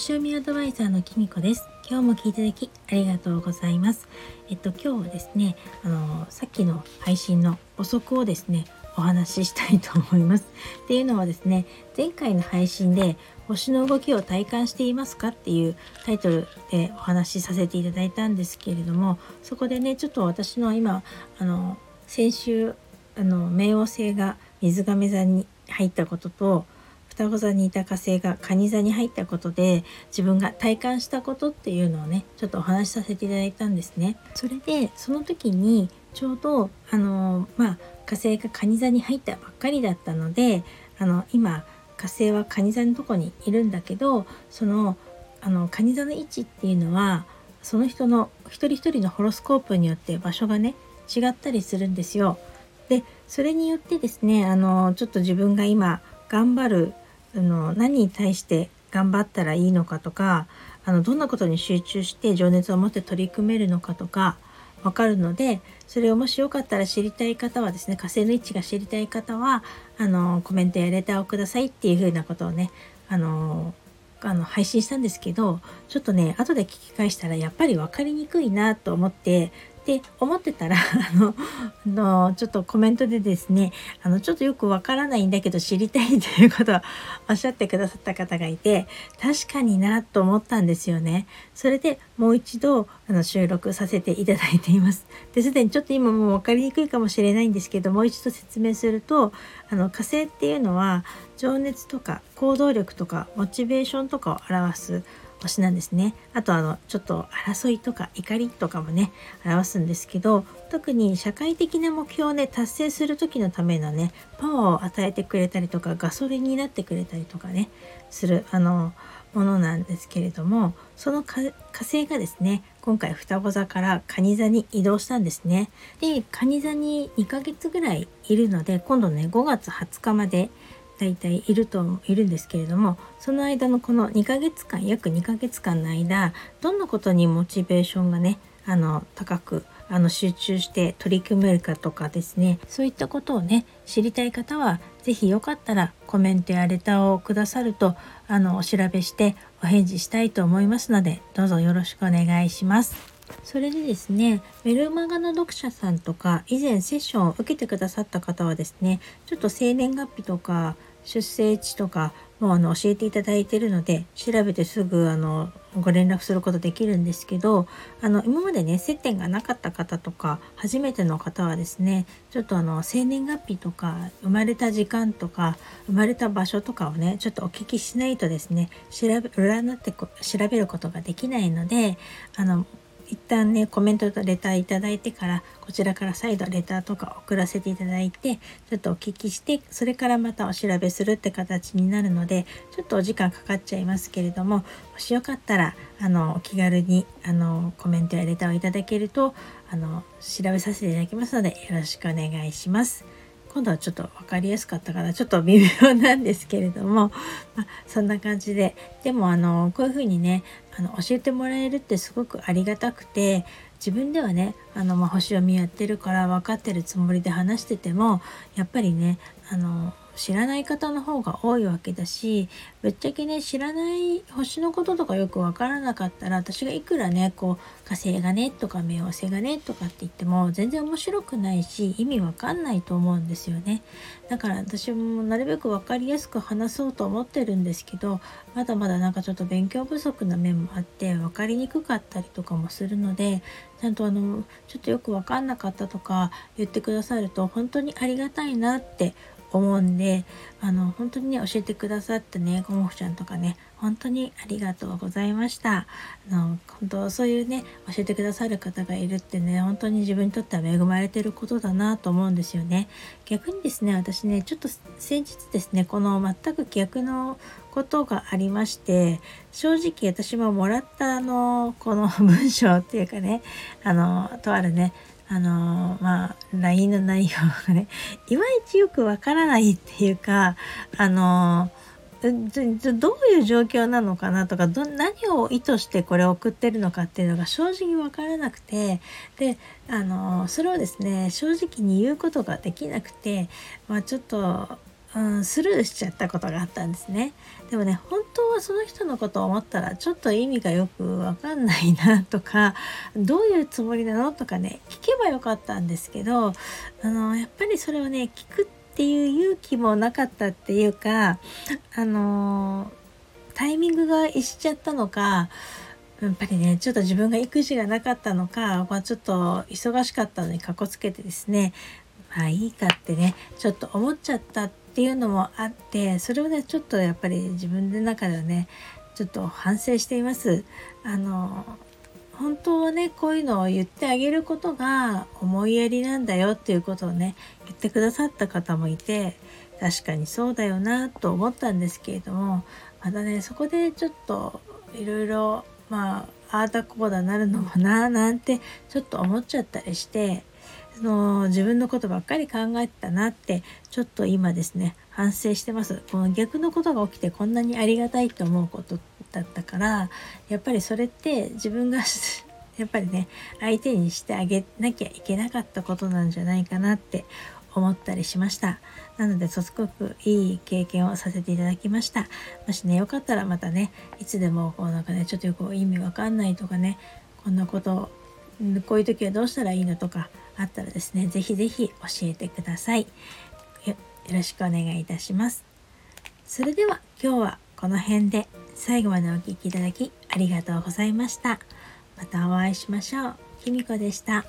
星読みアドバイザーのきみこです。今日も聞いていただきありがとうございます。えっと今日はですねあのさっきの配信の補足をですねお話ししたいと思います。っていうのはですね前回の配信で星の動きを体感していますかっていうタイトルでお話しさせていただいたんですけれどもそこでねちょっと私の今あの先週あの冥王星が水亀座に入ったことと双子座にいた火星が蟹座に入ったことで自分が体感したことっていうのをねちょっとお話しさせていただいたんですね。それでその時にちょうどあのまあ火星が蟹座に入ったばっかりだったのであの今火星は蟹座のとこにいるんだけどそのあの蟹座の位置っていうのはその人の一人一人のホロスコープによって場所がね違ったりするんですよ。でそれによってですねあのちょっと自分が今頑張るあの何に対して頑張ったらいいのかとかあのどんなことに集中して情熱を持って取り組めるのかとか分かるのでそれをもしよかったら知りたい方はですね火星の位置が知りたい方はあのコメントやレターをくださいっていう風なことをねあのあの配信したんですけどちょっとね後で聞き返したらやっぱり分かりにくいなと思ってって思ってたら あののちょっとコメントでですねあのちょっとよくわからないんだけど知りたいということを おっしゃってくださった方がいて確かになと思ったんですよね。それでもう一度あの収録させていただいています。ですでにちょっと今もう分かりにくいかもしれないんですけどもう一度説明するとあの火星っていうのは情熱とか行動力とかモチベーションとかを表す星なんですね。あとあのちょっと争いとか怒りとかもね表すんですけど特に社会的な目標をね達成する時のためのねパワーを与えてくれたりとかガソリンになってくれたりとかねするあのものなんですけれどもその火星がですね今回双子座から蟹座に移動したんですね。で蟹座に2ヶ月ぐらいいるので今度ね5月20日まで大体いるといるんですけれどもその間のこの2ヶ月間約2ヶ月間の間どんなことにモチベーションがねあの高くあの集中して取り組めるかとかですねそういったことをね知りたい方は是非よかったらコメントやレターをくださるとあのお調べしてお返事したいと思いますのでどうぞよろしくお願いします。それでですねメルマガの読者さんとか以前セッションを受けてくださった方はですねちょっと生年月日とか出生地とかもあの教えていただいているので調べてすぐあのご連絡することできるんですけどあの今までね接点がなかった方とか初めての方はですねちょっとあの生年月日とか生まれた時間とか生まれた場所とかをねちょっとお聞きしないとですね調べ占って調べることができないのであの一旦ねコメントとレターいただいてからこちらから再度レターとか送らせていただいてちょっとお聞きしてそれからまたお調べするって形になるのでちょっとお時間かかっちゃいますけれどももしよかったらあのお気軽にあのコメントやレターをいただけるとあの調べさせていただきますのでよろしくお願いします。今度はちょっと分かりやすかったかな。ちょっと微妙なんですけれども、まあ、そんな感じで。でもあのこういうふうにねあの教えてもらえるってすごくありがたくて自分ではねあの、まあ、星読みやってるから分かってるつもりで話しててもやっぱりねあの知らない方の方が多いわけだしぶっちゃけね知らない星のこととかよくわからなかったら私がいくらねこう火星がねとか冥王星がねとかって言っても全然面白くないし意味わかんないと思うんですよね。だから私もなるべく分かりやすく話そうと思ってるんですけどまだまだなんかちょっと勉強不足な面もあって分かりにくかったりとかもするのでちゃんとあのちょっとよく分かんなかったとか言ってくださると本当にありがたいなって思うんであの本当にね教えてくださったねごもふちゃんとかね本当にありがとうございました。あの本当そういうね教えてくださる方がいるってね本当に自分にとっては恵まれてることだなと思うんですよね。逆にですね私ねちょっと先日ですねこの全く逆のことがありまして正直私ももらったあのこの 文章っていうかねあのとあるねあのまあ LINE の内容がねいまいちよくわからないっていうかあのどういう状況なのかなとかど何を意図してこれを送ってるのかっていうのが正直分からなくてであのそれをですね正直に言うことができなくて、まあ、ちょっとうん、スルーしちゃったことがあったんですね。でもね本当はその人のことを思ったらちょっと意味がよくわかんないなとか どういうつもりなのとかね聞けばよかったんですけどあのやっぱりそれをね聞くっていう勇気もなかったっていうかあのタイミングが逸しちゃったのかやっぱりねちょっと自分が育児がなかったのか、まあ、ちょっと忙しかったのにかこつけてですねまあいいかってねちょっと思っちゃったっっていうのもあってそれをねちょっとやっぱり自分の中ではねちょっと反省しています。あの本当はねこういうのを言ってあげることが思いやりなんだよっていうことをね言ってくださった方もいて確かにそうだよなと思ったんですけれどもまたねそこでちょっといろいろまあああだこうだなるのもななんてちょっと思っちゃったりしてその自分のことばっかり考えてたなってちょっと今ですね反省してますこの逆のことが起きてこんなにありがたいと思うことだったからやっぱりそれって自分が やっぱりね相手にしてあげなきゃいけなかったことなんじゃないかなって思ったりしました。なので、すごくいい経験をさせていただきました。もしね、よかったらまたね、いつでもこうなんかね、ちょっとよく意味わかんないとかね、こんなこと、こういう時はどうしたらいいのとかあったらですね、ぜひぜひ教えてください。よろしくお願いいたします。それでは今日はこの辺で最後までお聴きいただきありがとうございました。またお会いしましょう。きみこでした。